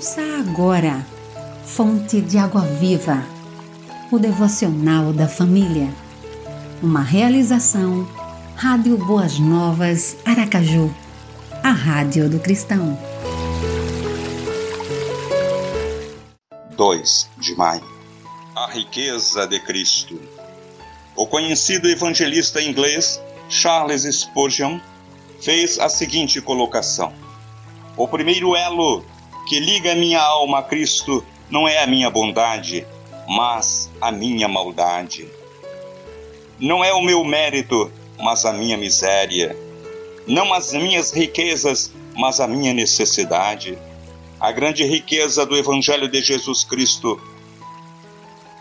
Ouça agora, Fonte de Água Viva, o devocional da família. Uma realização, Rádio Boas Novas, Aracaju, a Rádio do Cristão. 2 de maio A riqueza de Cristo. O conhecido evangelista inglês Charles Spurgeon fez a seguinte colocação: O primeiro elo que liga minha alma a Cristo não é a minha bondade, mas a minha maldade. Não é o meu mérito, mas a minha miséria. Não as minhas riquezas, mas a minha necessidade. A grande riqueza do Evangelho de Jesus Cristo,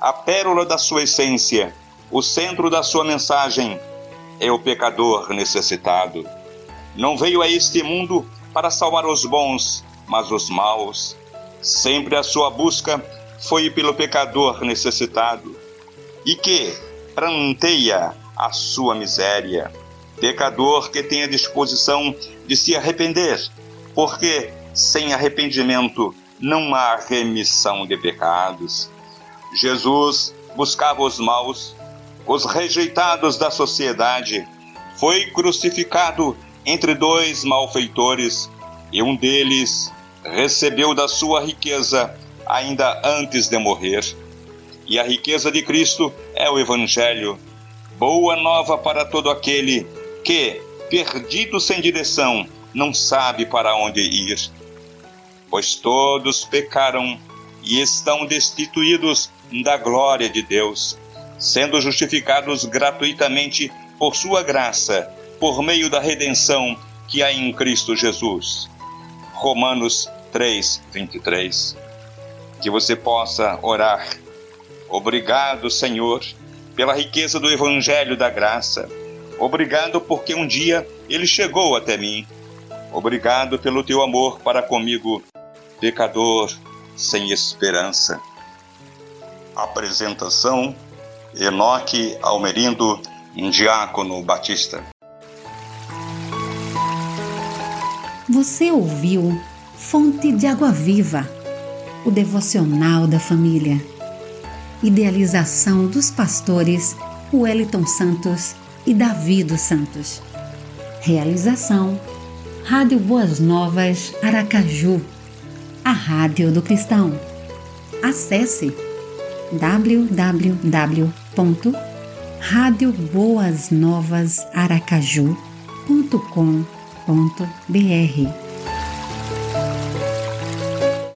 a pérola da sua essência, o centro da sua mensagem, é o pecador necessitado. Não veio a este mundo para salvar os bons, mas os maus. Sempre a sua busca foi pelo pecador necessitado e que pranteia a sua miséria. Pecador que tem a disposição de se arrepender, porque sem arrependimento não há remissão de pecados. Jesus buscava os maus, os rejeitados da sociedade. Foi crucificado entre dois malfeitores e um deles recebeu da sua riqueza ainda antes de morrer. E a riqueza de Cristo é o Evangelho, boa nova para todo aquele que, perdido sem direção, não sabe para onde ir. Pois todos pecaram e estão destituídos da glória de Deus, sendo justificados gratuitamente por sua graça, por meio da redenção que há em Cristo Jesus. Romanos 3, 23. Que você possa orar. Obrigado, Senhor, pela riqueza do Evangelho da Graça. Obrigado porque um dia ele chegou até mim. Obrigado pelo teu amor para comigo, pecador sem esperança. Apresentação: Enoque Almerindo, Diácono Batista. Você ouviu Fonte de Água Viva, o devocional da família. Idealização dos pastores Wellington Santos e Davi dos Santos. Realização Rádio Boas Novas Aracaju, a Rádio do Cristão. Acesse www.radioboasnovasaracaju.com.br www.radiocultura.br